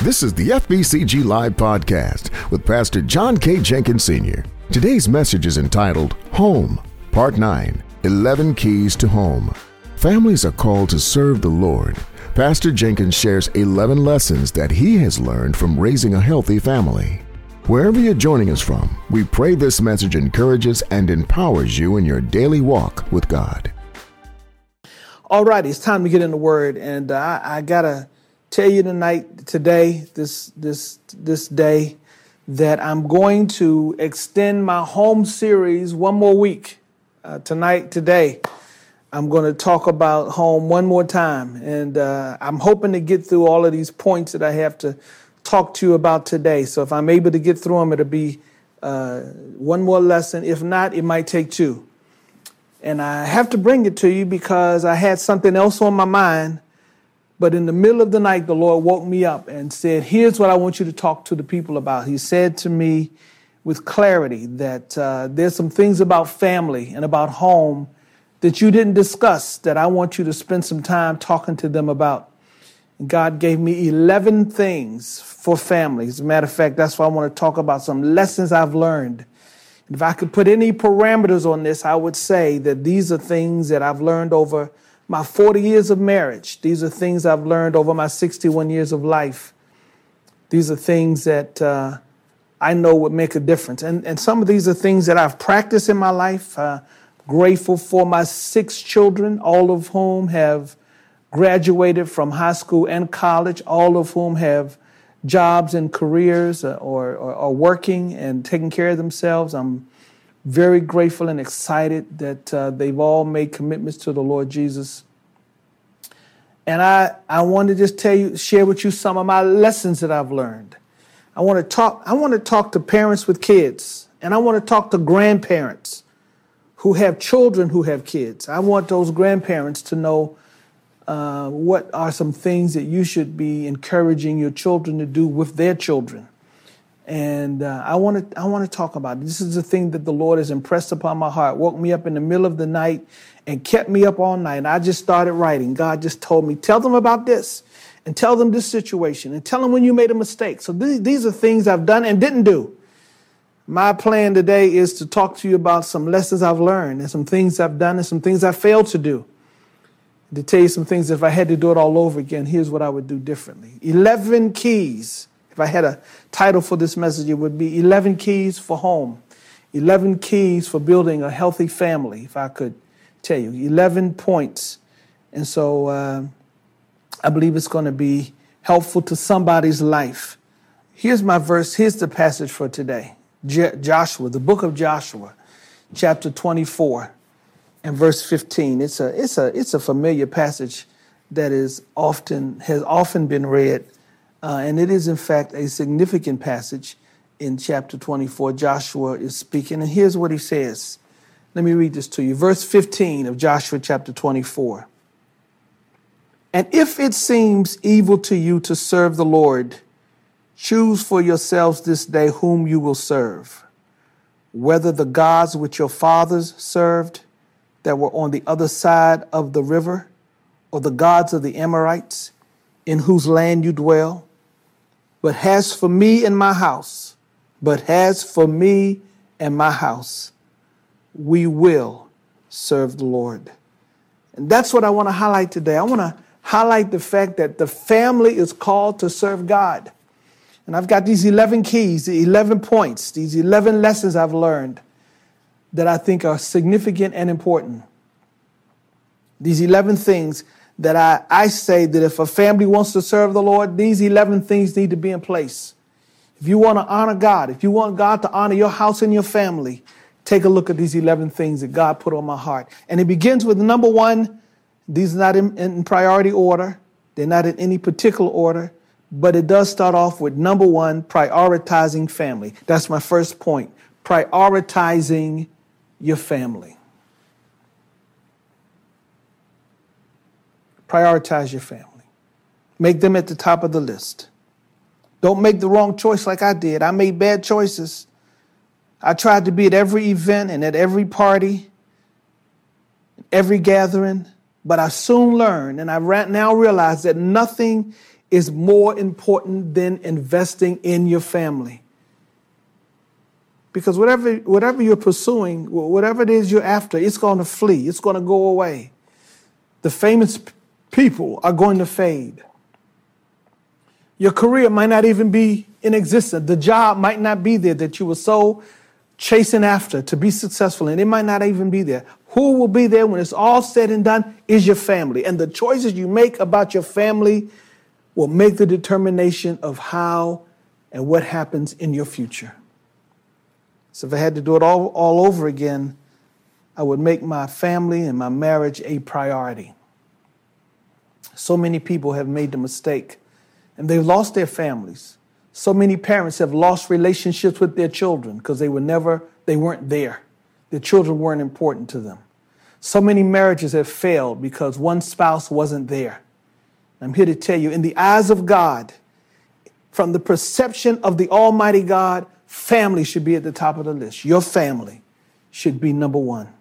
This is the FBCG Live Podcast with Pastor John K. Jenkins Sr. Today's message is entitled Home, Part 9 11 Keys to Home. Families are called to serve the Lord. Pastor Jenkins shares 11 lessons that he has learned from raising a healthy family. Wherever you're joining us from, we pray this message encourages and empowers you in your daily walk with God. All right, it's time to get in the Word, and uh, I, I gotta tell you tonight, today, this this this day, that I'm going to extend my home series one more week. Uh, tonight, today, I'm going to talk about home one more time, and uh, I'm hoping to get through all of these points that I have to talk to you about today. So if I'm able to get through them, it'll be uh, one more lesson. If not, it might take two. And I have to bring it to you because I had something else on my mind but in the middle of the night, the Lord woke me up and said, Here's what I want you to talk to the people about. He said to me with clarity that uh, there's some things about family and about home that you didn't discuss that I want you to spend some time talking to them about. God gave me 11 things for families. As a matter of fact, that's why I want to talk about some lessons I've learned. If I could put any parameters on this, I would say that these are things that I've learned over my 40 years of marriage. These are things I've learned over my 61 years of life. These are things that uh, I know would make a difference. And, and some of these are things that I've practiced in my life. Uh, grateful for my six children, all of whom have graduated from high school and college, all of whom have jobs and careers uh, or, or, or working and taking care of themselves. I'm very grateful and excited that uh, they've all made commitments to the Lord Jesus. And I, I want to just tell you, share with you some of my lessons that I've learned. I want to talk, I want to talk to parents with kids, and I want to talk to grandparents who have children who have kids. I want those grandparents to know uh, what are some things that you should be encouraging your children to do with their children. And uh, I want to I want to talk about it. This is the thing that the Lord has impressed upon my heart. Woke me up in the middle of the night and kept me up all night. And I just started writing. God just told me, tell them about this, and tell them this situation, and tell them when you made a mistake. So th- these are things I've done and didn't do. My plan today is to talk to you about some lessons I've learned and some things I've done and some things I failed to do. To tell you some things, if I had to do it all over again, here's what I would do differently. 11 keys if I had a title for this message, it would be 11 Keys for Home, 11 Keys for Building a Healthy Family, if I could tell you. 11 points. And so uh, I believe it's going to be helpful to somebody's life. Here's my verse. Here's the passage for today Joshua, the book of Joshua, chapter 24 and verse 15. It's a, it's a, it's a familiar passage that is often, has often been read uh, and it is, in fact, a significant passage in chapter 24. Joshua is speaking, and here's what he says. Let me read this to you. Verse 15 of Joshua chapter 24. And if it seems evil to you to serve the Lord, choose for yourselves this day whom you will serve, whether the gods which your fathers served that were on the other side of the river, or the gods of the Amorites in whose land you dwell but has for me and my house, but has for me and my house, we will serve the Lord. And that's what I want to highlight today. I want to highlight the fact that the family is called to serve God. And I've got these 11 keys, the 11 points, these 11 lessons I've learned that I think are significant and important. These 11 things that I, I say that if a family wants to serve the Lord, these 11 things need to be in place. If you want to honor God, if you want God to honor your house and your family, take a look at these 11 things that God put on my heart. And it begins with number one, these are not in, in priority order, they're not in any particular order, but it does start off with number one, prioritizing family. That's my first point, prioritizing your family. Prioritize your family. Make them at the top of the list. Don't make the wrong choice like I did. I made bad choices. I tried to be at every event and at every party, every gathering, but I soon learned and I now realize that nothing is more important than investing in your family. Because whatever, whatever you're pursuing, whatever it is you're after, it's going to flee, it's going to go away. The famous people are going to fade. Your career might not even be in existence. The job might not be there that you were so chasing after to be successful, and it might not even be there. Who will be there when it's all said and done is your family. And the choices you make about your family will make the determination of how and what happens in your future. So if I had to do it all, all over again, I would make my family and my marriage a priority. So many people have made the mistake and they've lost their families. So many parents have lost relationships with their children because they were never, they weren't there. Their children weren't important to them. So many marriages have failed because one spouse wasn't there. I'm here to tell you, in the eyes of God, from the perception of the Almighty God, family should be at the top of the list. Your family should be number one.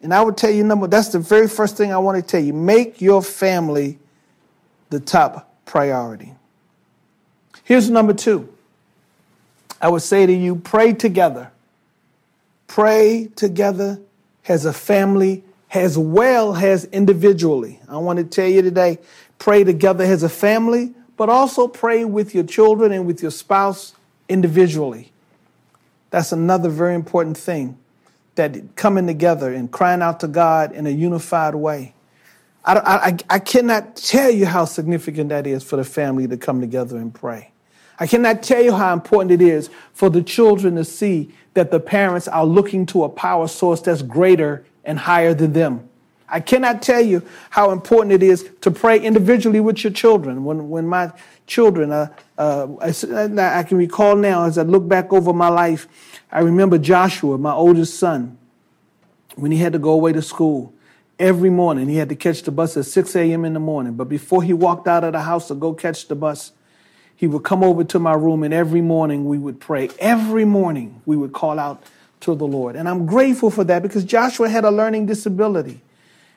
And I would tell you, number that's the very first thing I want to tell you. Make your family the top priority. Here's number two. I would say to you, pray together. Pray together as a family, as well as individually. I want to tell you today, pray together as a family, but also pray with your children and with your spouse individually. That's another very important thing that coming together and crying out to God in a unified way. I, I, I cannot tell you how significant that is for the family to come together and pray. I cannot tell you how important it is for the children to see that the parents are looking to a power source that's greater and higher than them. I cannot tell you how important it is to pray individually with your children. When, when my children, uh, uh, I, I can recall now as I look back over my life, I remember Joshua, my oldest son, when he had to go away to school. Every morning, he had to catch the bus at 6 a.m. in the morning. But before he walked out of the house to go catch the bus, he would come over to my room, and every morning we would pray. Every morning we would call out to the Lord. And I'm grateful for that because Joshua had a learning disability.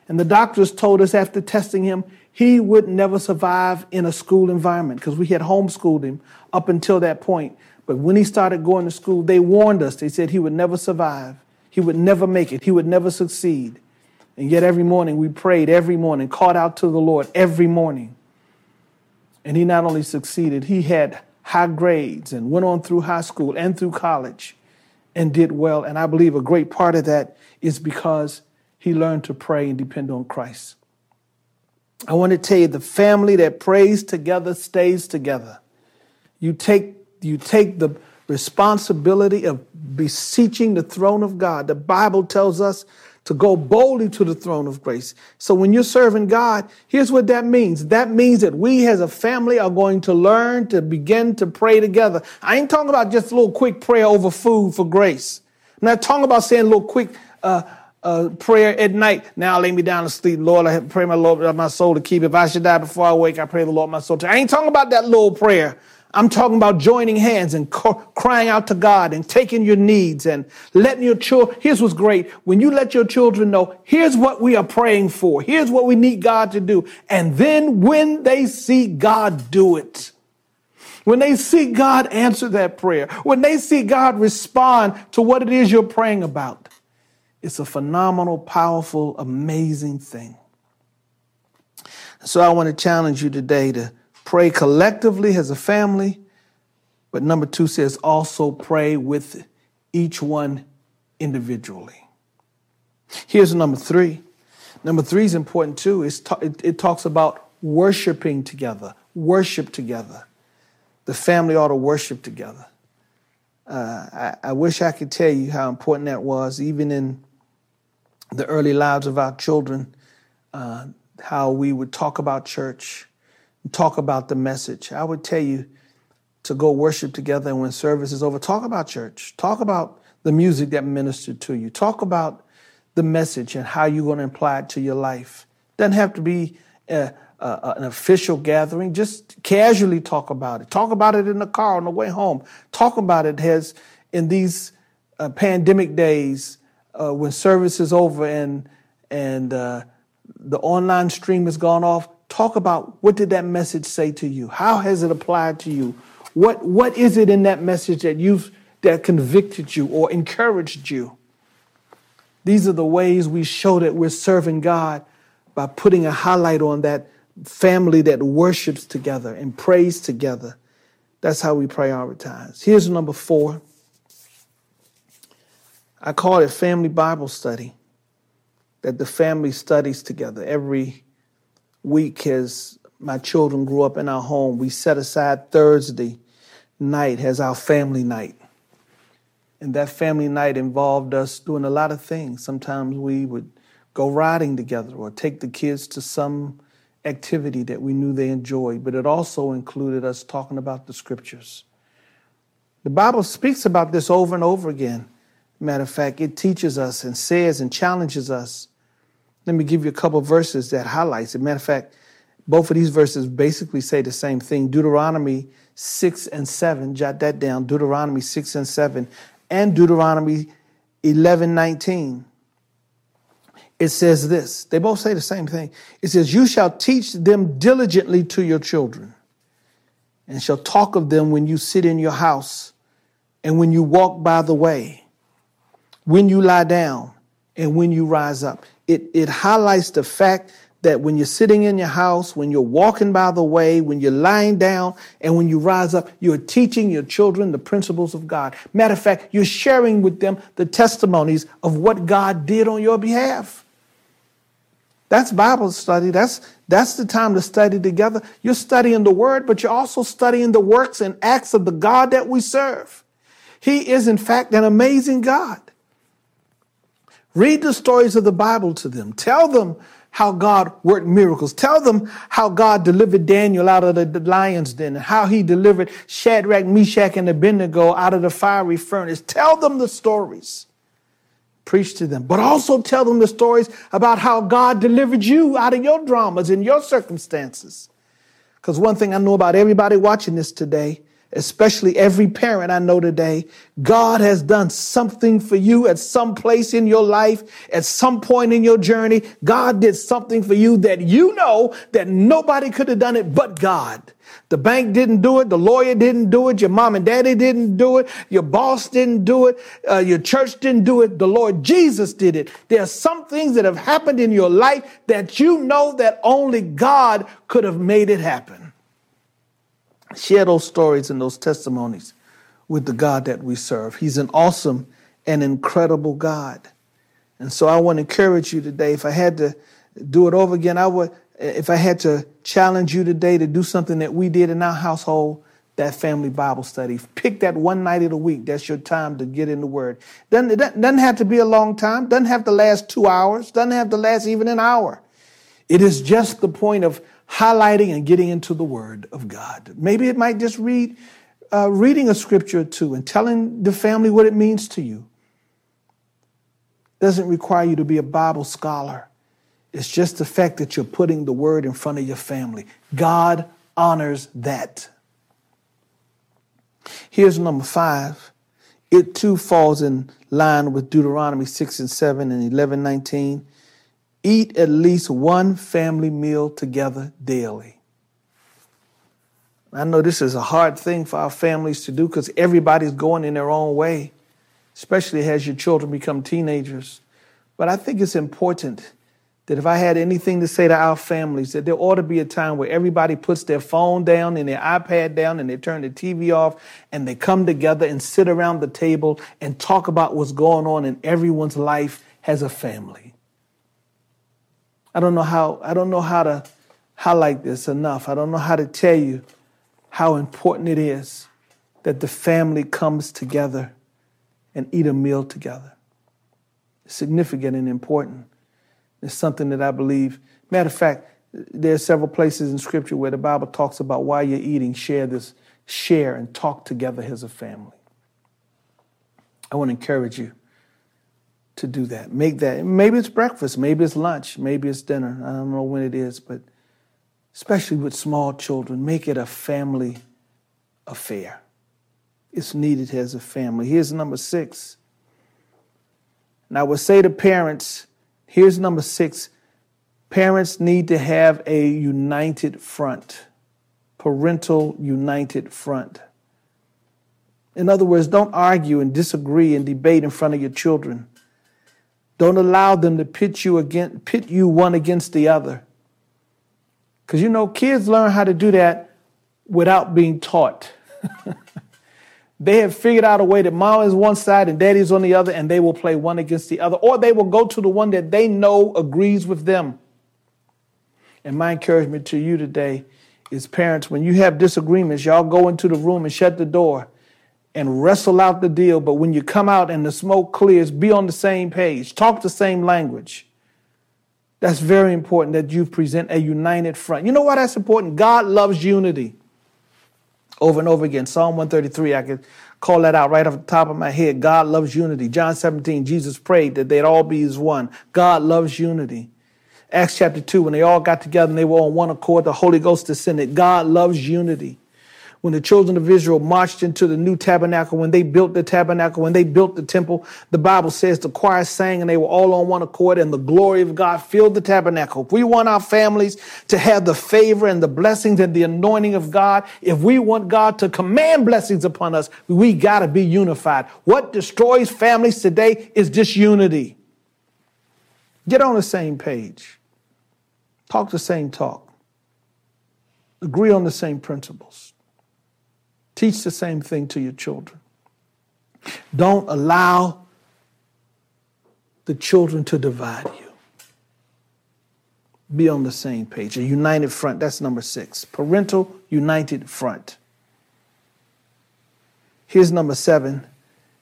And the doctors told us after testing him, he would never survive in a school environment because we had homeschooled him up until that point. But when he started going to school, they warned us. They said he would never survive. He would never make it. He would never succeed. And yet every morning we prayed, every morning, called out to the Lord every morning. And he not only succeeded, he had high grades and went on through high school and through college and did well. And I believe a great part of that is because he learned to pray and depend on Christ. I want to tell you the family that prays together stays together. You take, you take the responsibility of beseeching the throne of God. The Bible tells us to go boldly to the throne of grace. So when you're serving God, here's what that means. That means that we as a family are going to learn to begin to pray together. I ain't talking about just a little quick prayer over food for grace. I'm not talking about saying a little quick uh, uh, prayer at night. Now lay me down to sleep. Lord, I pray my Lord my soul to keep. If I should die before I wake, I pray the Lord my soul to. I ain't talking about that little prayer. I'm talking about joining hands and crying out to God and taking your needs and letting your children. Here's what's great. When you let your children know, here's what we are praying for. Here's what we need God to do. And then when they see God do it, when they see God answer that prayer, when they see God respond to what it is you're praying about, it's a phenomenal, powerful, amazing thing. So I want to challenge you today to Pray collectively as a family. But number two says also pray with each one individually. Here's number three. Number three is important too. It, it talks about worshiping together, worship together. The family ought to worship together. Uh, I, I, wish I could tell you how important that was, even in the early lives of our children, uh, how we would talk about church, talk about the message. I would tell you to go worship together and when service is over, talk about church. Talk about the music that ministered to you. Talk about the message and how you're going to apply it to your life. Doesn't have to be a, a, an official gathering. Just casually talk about it. Talk about it in the car on the way home. Talk about it as in these uh, pandemic days uh, when service is over and and uh, the online stream has gone off talk about what did that message say to you? How has it applied to you? What, what is it in that message that you've that convicted you or encouraged you? These are the ways we show that we're serving God by putting a highlight on that family that worships together and prays together. That's how we prioritize. Here's number four. I call it family Bible study, that the family studies together. Every week, as my children grew up in our home, we set aside Thursday night as our family night. And that family night involved us doing a lot of things. Sometimes we would go riding together or take the kids to some activity that we knew they enjoyed, but it also included us talking about the scriptures. The Bible speaks about this over and over again. Matter of fact, it teaches us and says and challenges us. Let me give you a couple verses that highlights it. Matter of fact, both of these verses basically say the same thing. Deuteronomy 6 and 7, jot that down. Deuteronomy 6 and 7, and Deuteronomy 11 19 it says this. They both say the same thing. It says, You shall teach them diligently to your children, and shall talk of them when you sit in your house, and when you walk by the way, when you lie down, and when you rise up. It, it highlights the fact that when you're sitting in your house, when you're walking by the way, when you're lying down, and when you rise up, you're teaching your children the principles of God. Matter of fact, you're sharing with them the testimonies of what God did on your behalf. That's Bible study. That's, that's the time to study together. You're studying the word, but you're also studying the works and acts of the God that we serve. He is, in fact, an amazing God. Read the stories of the Bible to them. Tell them how God worked miracles. Tell them how God delivered Daniel out of the lion's den how he delivered Shadrach, Meshach, and Abednego out of the fiery furnace. Tell them the stories preach to them, but also tell them the stories about how God delivered you out of your dramas and your circumstances. Because one thing I know about everybody watching this today especially every parent I know today, God has done something for you at some place in your life, at some point in your journey. God did something for you that you know that nobody could have done it but God. The bank didn't do it. The lawyer didn't do it. Your mom and daddy didn't do it. Your boss didn't do it. Uh, your church didn't do it. The Lord Jesus did it. There are some things that have happened in your life that you know that only God could have made it happen. Share those stories and those testimonies with the God that we serve. He's an awesome and incredible God. And so I want to encourage you today. If I had to do it over again, I would, if I had to challenge you today to do something that we did in our household, that family Bible study. Pick that one night of the week. That's your time to get in the Word. Doesn't, it doesn't have to be a long time. Doesn't have to last two hours. Doesn't have to last even an hour. It is just the point of highlighting and getting into the Word of God. Maybe it might just read, uh, reading a scripture or two and telling the family what it means to you. Doesn't require you to be a Bible scholar. It's just the fact that you're putting the Word in front of your family. God honors that. Here's number five. It too falls in line with Deuteronomy 6 and 7 and 11, 19 eat at least one family meal together daily. I know this is a hard thing for our families to do because everybody's going in their own way, especially as your children become teenagers. But I think it's important that if I had anything to say to our families, that there ought to be a time where everybody puts their phone down and their iPad down and they turn the TV off and they come together and sit around the table and talk about what's going on in everyone's life as a family. I don't know how I don't know how to highlight this enough. I don't know how to tell you how important it is that the family comes together and eat a meal together. It's significant and important. It's something that I believe. Matter of fact, there are several places in Scripture where the Bible talks about why you're eating, share this, share and talk together as a family. I want to encourage you to do that. Make that. Maybe it's breakfast, maybe it's lunch, maybe it's dinner. I don't know when it is, but especially with small children, make it a family affair. It's needed as a family. Here's number six. And I would say to parents, here's number six Parents need to have a united front, parental united front. In other words, don't argue and disagree and debate in front of your children. Don't allow them to pit you against, pit you one against the other. Because you know, kids learn how to do that without being taught. they have figured out a way that mom is one side and daddy's on the other, and they will play one against the other, or they will go to the one that they know agrees with them. And my encouragement to you today is parents, when you have disagreements, y'all go into the room and shut the door and wrestle out the deal. But when you come out and the smoke clears, be on the same page, talk the same language. That's very important that you present a united front. You know why that's important? God loves unity. Over and over again. Psalm 133, I could call that out right off the top of my head. God loves unity. John 17, Jesus prayed that they'd all be as one. God loves unity. Acts chapter 2, when they all got together and they were on one accord, the Holy Ghost descended. God loves unity when the children of Israel marched into the new tabernacle, when they built the tabernacle, when they built the temple, the Bible says the choir sang and they were all on one accord and the glory of God filled the tabernacle. If we want our families to have the favor and the blessings and the anointing of God, if we want God to command blessings upon us, we got to be unified. What destroys families today is disunity. Get on the same page. Talk the same talk. Agree on the same principles. Teach the same thing to your children. Don't allow the children to divide you. Be on the same page. A united front, that's number six. Parental united front. Here's number seven.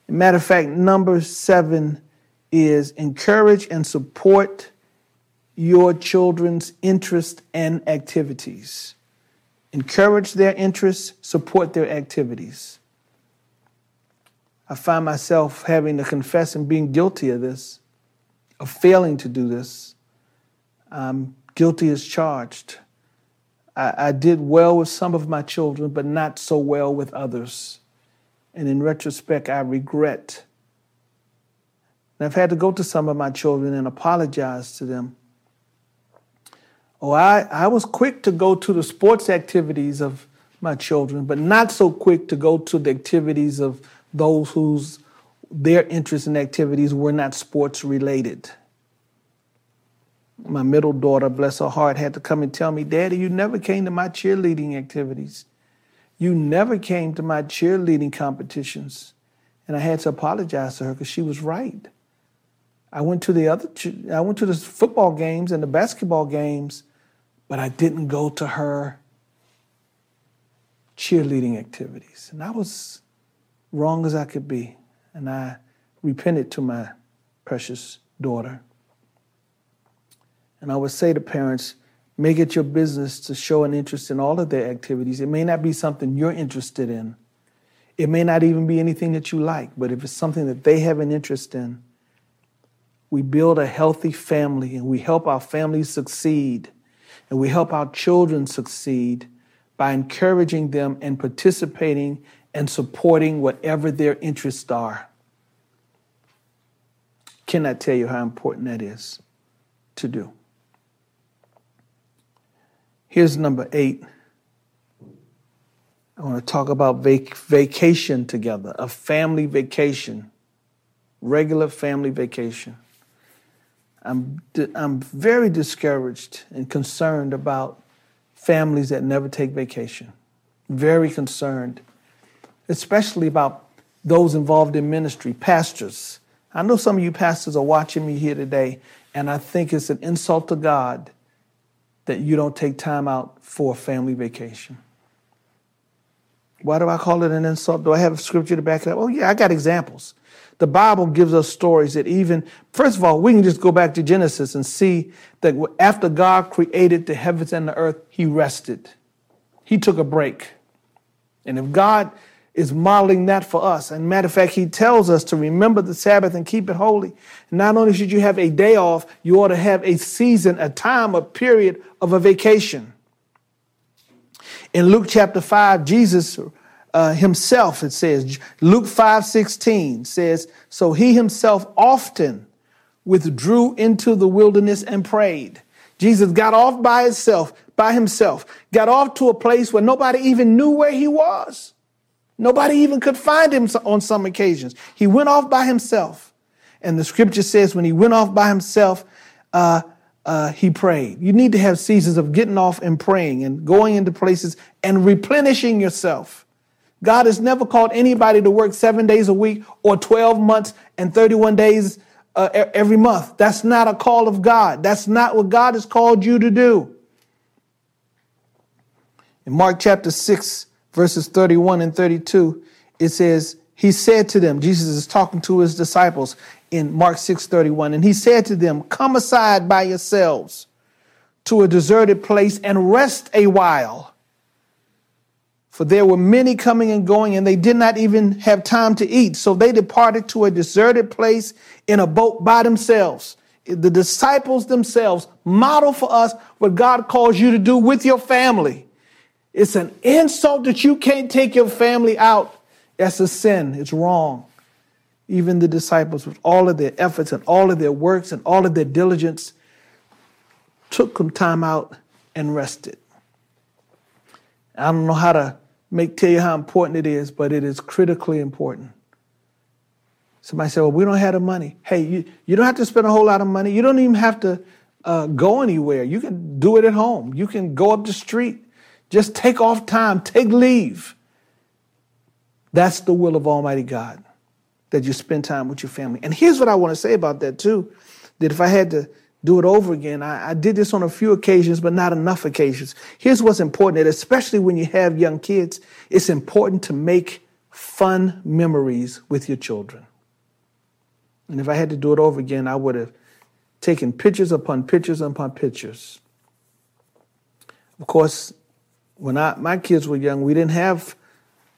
Matter of fact, number seven is encourage and support your children's interests and activities encourage their interests, support their activities. I find myself having to confess and being guilty of this, of failing to do this. I'm guilty as charged. I, I did well with some of my children, but not so well with others. And in retrospect, I regret. And I've had to go to some of my children and apologize to them Oh, I, I was quick to go to the sports activities of my children, but not so quick to go to the activities of those whose their interests and activities were not sports related. My middle daughter, bless her heart, had to come and tell me, Daddy, you never came to my cheerleading activities. You never came to my cheerleading competitions. And I had to apologize to her because she was right. I went to the other I went to the football games and the basketball games but I didn't go to her cheerleading activities. And I was wrong as I could be. And I repented to my precious daughter. And I would say to parents, make it your business to show an interest in all of their activities. It may not be something you're interested in. It may not even be anything that you like, but if it's something that they have an interest in, we build a healthy family and we help our families succeed and we help our children succeed by encouraging them and participating and supporting whatever their interests are. Cannot tell you how important that is to do. Here's number eight. I want to talk about vac- vacation together, a family vacation, regular family vacation. I'm, I'm very discouraged and concerned about families that never take vacation. Very concerned, especially about those involved in ministry, pastors. I know some of you pastors are watching me here today, and I think it's an insult to God that you don't take time out for a family vacation. Why do I call it an insult? Do I have a scripture to back it up? Oh, yeah, I got examples the Bible gives us stories that even, first of all, we can just go back to Genesis and see that after God created the heavens and the earth, he rested. He took a break. And if God is modeling that for us, and matter of fact, he tells us to remember the Sabbath and keep it holy. Not only should you have a day off, you ought to have a season, a time, a period of a vacation. In Luke chapter 5, Jesus uh, himself, it says, Luke 5 16 says, So he himself often withdrew into the wilderness and prayed. Jesus got off by himself, by himself, got off to a place where nobody even knew where he was. Nobody even could find him on some occasions. He went off by himself. And the scripture says when he went off by himself, uh, uh, he prayed. You need to have seasons of getting off and praying and going into places and replenishing yourself. God has never called anybody to work seven days a week or 12 months and 31 days uh, every month. That's not a call of God. That's not what God has called you to do. In Mark chapter 6, verses 31 and 32, it says, He said to them, Jesus is talking to his disciples in Mark 6 31, and he said to them, Come aside by yourselves to a deserted place and rest a while. For there were many coming and going, and they did not even have time to eat. So they departed to a deserted place in a boat by themselves. The disciples themselves model for us what God calls you to do with your family. It's an insult that you can't take your family out. That's a sin. It's wrong. Even the disciples, with all of their efforts and all of their works and all of their diligence, took some time out and rested. I don't know how to make tell you how important it is, but it is critically important. Somebody said, Well, we don't have the money. Hey, you, you don't have to spend a whole lot of money. You don't even have to uh, go anywhere. You can do it at home. You can go up the street. Just take off time, take leave. That's the will of Almighty God, that you spend time with your family. And here's what I want to say about that, too that if I had to do it over again. I, I, did this on a few occasions, but not enough occasions. Here's what's important, that especially when you have young kids, it's important to make fun memories with your children. And if I had to do it over again, I would have taken pictures upon pictures upon pictures. Of course, when I, my kids were young, we didn't have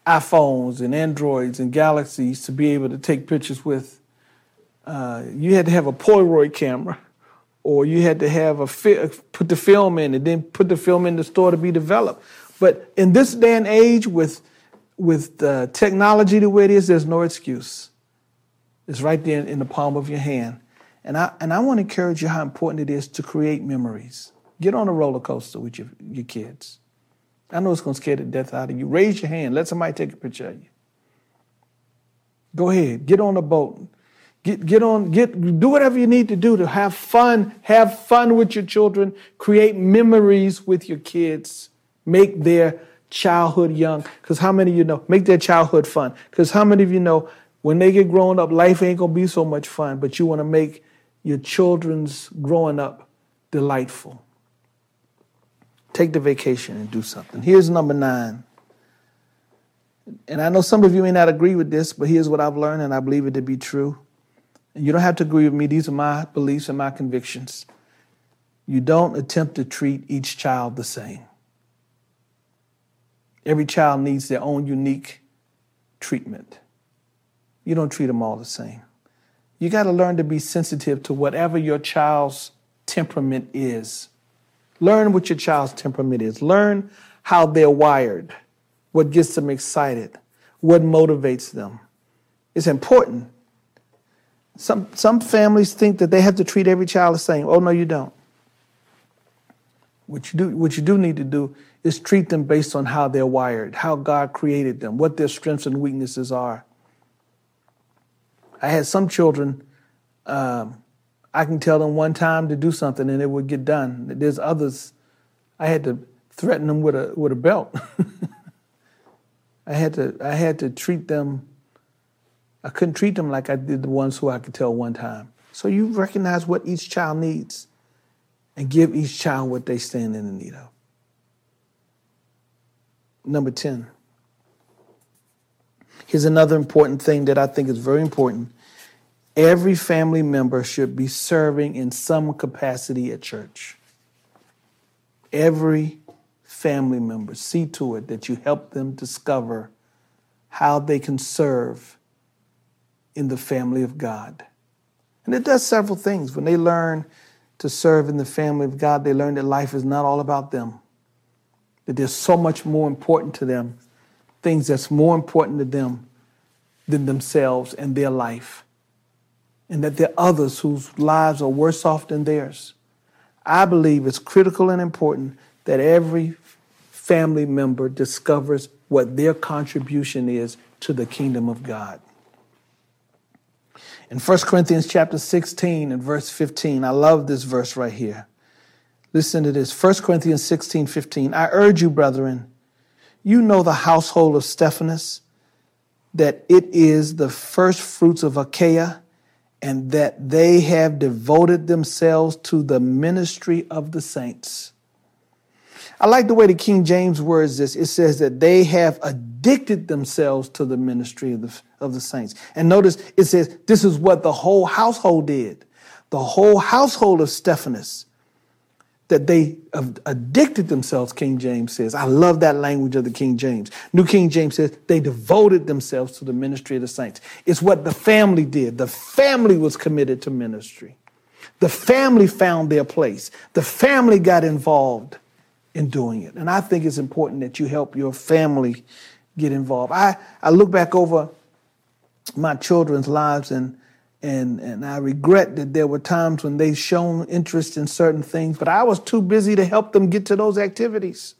iPhones and Androids and Galaxies to be able to take pictures with. Uh, you had to have a Polaroid camera or you had to have a fi- put the film in and then put the film in the store to be developed. But in this day and age, with with the technology the way it is, there's no excuse. It's right there in the palm of your hand. And I and I want to encourage you how important it is to create memories. Get on a roller coaster with your, your kids. I know it's to scare the death out of you. Raise your hand. Let somebody take a picture of you. Go ahead. Get on a boat. Get, get on, get, do whatever you need to do to have fun, have fun with your children, create memories with your kids, make their childhood young. Because how many of you know, make their childhood fun? Because how many of you know, when they get grown up, life ain't gonna be so much fun, but you wanna make your children's growing up delightful. Take the vacation and do something. Here's number nine. And I know some of you may not agree with this, but here's what I've learned, and I believe it to be true. You don't have to agree with me. These are my beliefs and my convictions. You don't attempt to treat each child the same. Every child needs their own unique treatment. You don't treat them all the same. You got to learn to be sensitive to whatever your child's temperament is. Learn what your child's temperament is. Learn how they're wired, what gets them excited, what motivates them. It's important some, some families think that they have to treat every child the same. Oh, no, you don't. What you, do, what you do need to do is treat them based on how they're wired, how God created them, what their strengths and weaknesses are. I had some children, um, I can tell them one time to do something and it would get done. There's others, I had to threaten them with a, with a belt. I, had to, I had to treat them I couldn't treat them like I did the ones who I could tell one time. So you recognize what each child needs and give each child what they stand in the need of. Number 10. Here's another important thing that I think is very important. Every family member should be serving in some capacity at church. Every family member, see to it that you help them discover how they can serve in the family of God. And it does several things. When they learn to serve in the family of God, they learn that life is not all about them, that there's so much more important to them, things that's more important to them than themselves and their life, and that there are others whose lives are worse off than theirs. I believe it's critical and important that every family member discovers what their contribution is to the kingdom of God. In 1 Corinthians chapter 16 and verse 15, I love this verse right here. Listen to this 1 Corinthians 16 15. I urge you, brethren, you know the household of Stephanus, that it is the first fruits of Achaia, and that they have devoted themselves to the ministry of the saints. I like the way the King James words this. It says that they have addicted themselves to the ministry of the, of the saints. And notice it says this is what the whole household did. The whole household of Stephanus, that they addicted themselves, King James says. I love that language of the King James. New King James says they devoted themselves to the ministry of the saints. It's what the family did. The family was committed to ministry. The family found their place. The family got involved in doing it. And I think it's important that you help your family get involved. I, I look back over my children's lives and and and I regret that there were times when they shown interest in certain things, but I was too busy to help them get to those activities.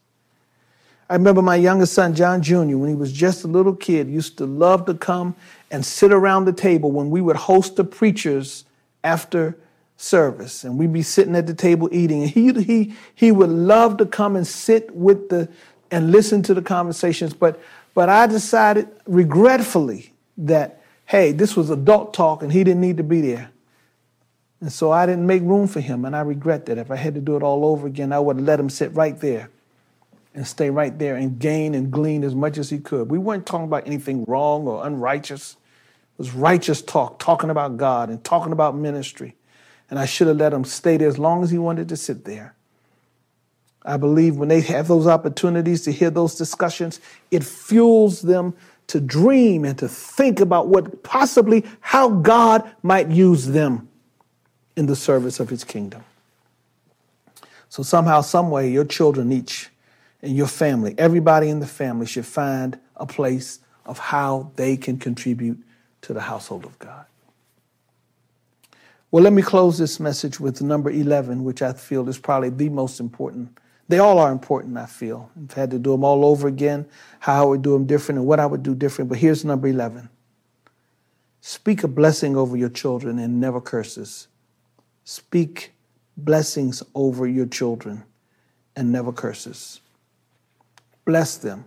I remember my youngest son, John Jr., when he was just a little kid, used to love to come and sit around the table when we would host the preachers after service, and we'd be sitting at the table eating. And he he he would love to come and sit with the and listen to the conversations, but but I decided regretfully that hey, this was adult talk and he didn't need to be there. And so I didn't make room for him, and I regret that. If I had to do it all over again, I would let him sit right there and stay right there and gain and glean as much as he could. We weren't talking about anything wrong or unrighteous. It was righteous talk, talking about God and talking about ministry. And I should have let him stay there as long as he wanted to sit there. I believe when they have those opportunities to hear those discussions, it fuels them to dream and to think about what possibly how God might use them in the service of his kingdom. So somehow, some way, your children each and your family, everybody in the family should find a place of how they can contribute to the household of God. Well, let me close this message with number 11, which I feel is probably the most important they all are important, I feel. I've had to do them all over again, how I would do them different and what I would do different. But here's number 11 Speak a blessing over your children and never curses. Speak blessings over your children and never curses. Bless them.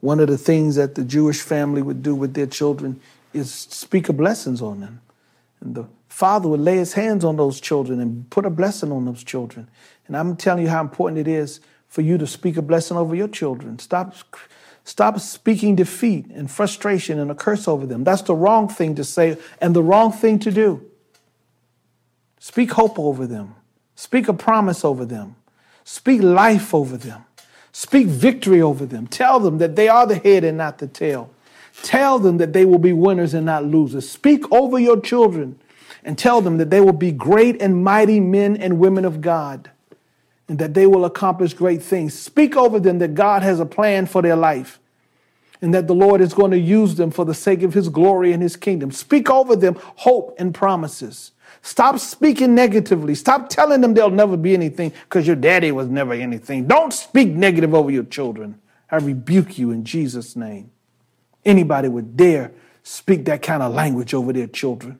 One of the things that the Jewish family would do with their children is speak a blessings on them. And the father would lay his hands on those children and put a blessing on those children. And I'm telling you how important it is for you to speak a blessing over your children. Stop, stop speaking defeat and frustration and a curse over them. That's the wrong thing to say and the wrong thing to do. Speak hope over them. Speak a promise over them. Speak life over them. Speak victory over them. Tell them that they are the head and not the tail. Tell them that they will be winners and not losers. Speak over your children and tell them that they will be great and mighty men and women of God and that they will accomplish great things. Speak over them that God has a plan for their life and that the Lord is going to use them for the sake of his glory and his kingdom. Speak over them hope and promises. Stop speaking negatively. Stop telling them they'll never be anything because your daddy was never anything. Don't speak negative over your children. I rebuke you in Jesus' name. Anybody would dare speak that kind of language over their children.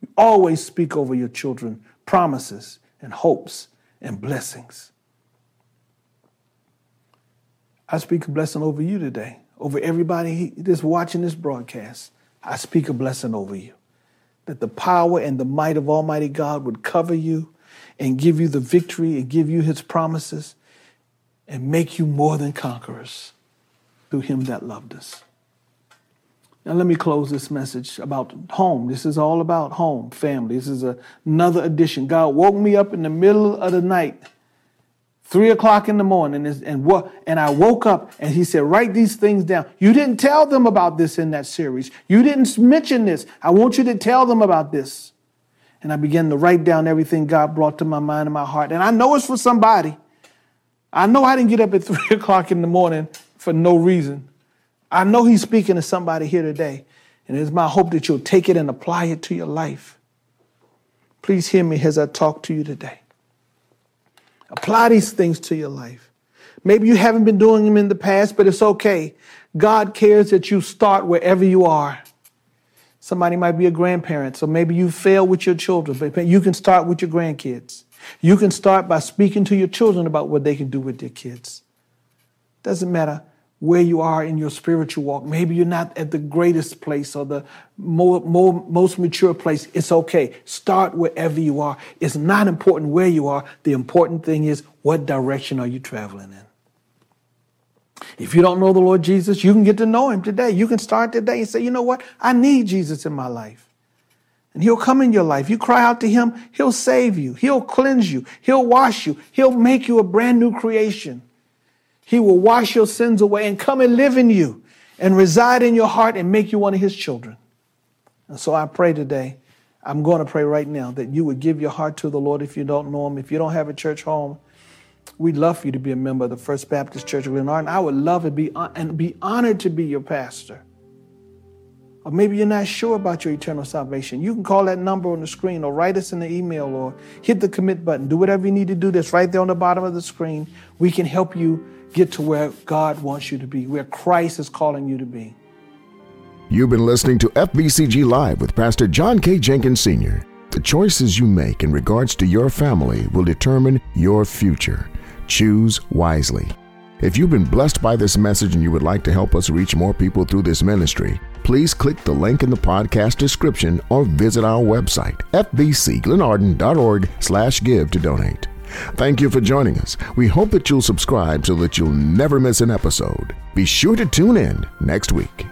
You always speak over your children promises and hopes and blessings. I speak a blessing over you today, over everybody that's watching this broadcast. I speak a blessing over you. That the power and the might of Almighty God would cover you and give you the victory and give you his promises and make you more than conquerors through him that loved us. Now, let me close this message about home. This is all about home, family. This is a, another edition. God woke me up in the middle of the night, three o'clock in the morning, and, and, and I woke up and He said, Write these things down. You didn't tell them about this in that series. You didn't mention this. I want you to tell them about this. And I began to write down everything God brought to my mind and my heart. And I know it's for somebody. I know I didn't get up at three o'clock in the morning for no reason. I know he's speaking to somebody here today, and it's my hope that you'll take it and apply it to your life. Please hear me as I talk to you today. Apply these things to your life. Maybe you haven't been doing them in the past, but it's okay. God cares that you start wherever you are. Somebody might be a grandparent, so maybe you fail with your children, but you can start with your grandkids. You can start by speaking to your children about what they can do with their kids. Doesn't matter where you are in your spiritual walk. Maybe you're not at the greatest place or the more, more, most mature place. It's okay. Start wherever you are. It's not important where you are. The important thing is what direction are you traveling in? If you don't know the Lord Jesus, you can get to know him today. You can start today and say, you know what? I need Jesus in my life. And he'll come in your life. You cry out to him, he'll save you. He'll cleanse you. He'll wash you. He'll make you a brand new creation. He will wash your sins away and come and live in you and reside in your heart and make you one of his children. And so I pray today, I'm going to pray right now that you would give your heart to the Lord if you don't know him. If you don't have a church home, we'd love for you to be a member of the First Baptist Church of Glenarden. I would love to be and be honored to be your pastor. Or maybe you're not sure about your eternal salvation. You can call that number on the screen or write us in the email or hit the commit button. Do whatever you need to do. That's right there on the bottom of the screen. We can help you get to where God wants you to be, where Christ is calling you to be. You've been listening to FBCG Live with Pastor John K. Jenkins Sr. The choices you make in regards to your family will determine your future. Choose wisely. If you've been blessed by this message and you would like to help us reach more people through this ministry, please click the link in the podcast description or visit our website, fbcglenarden.org slash give to donate. Thank you for joining us. We hope that you'll subscribe so that you'll never miss an episode. Be sure to tune in next week.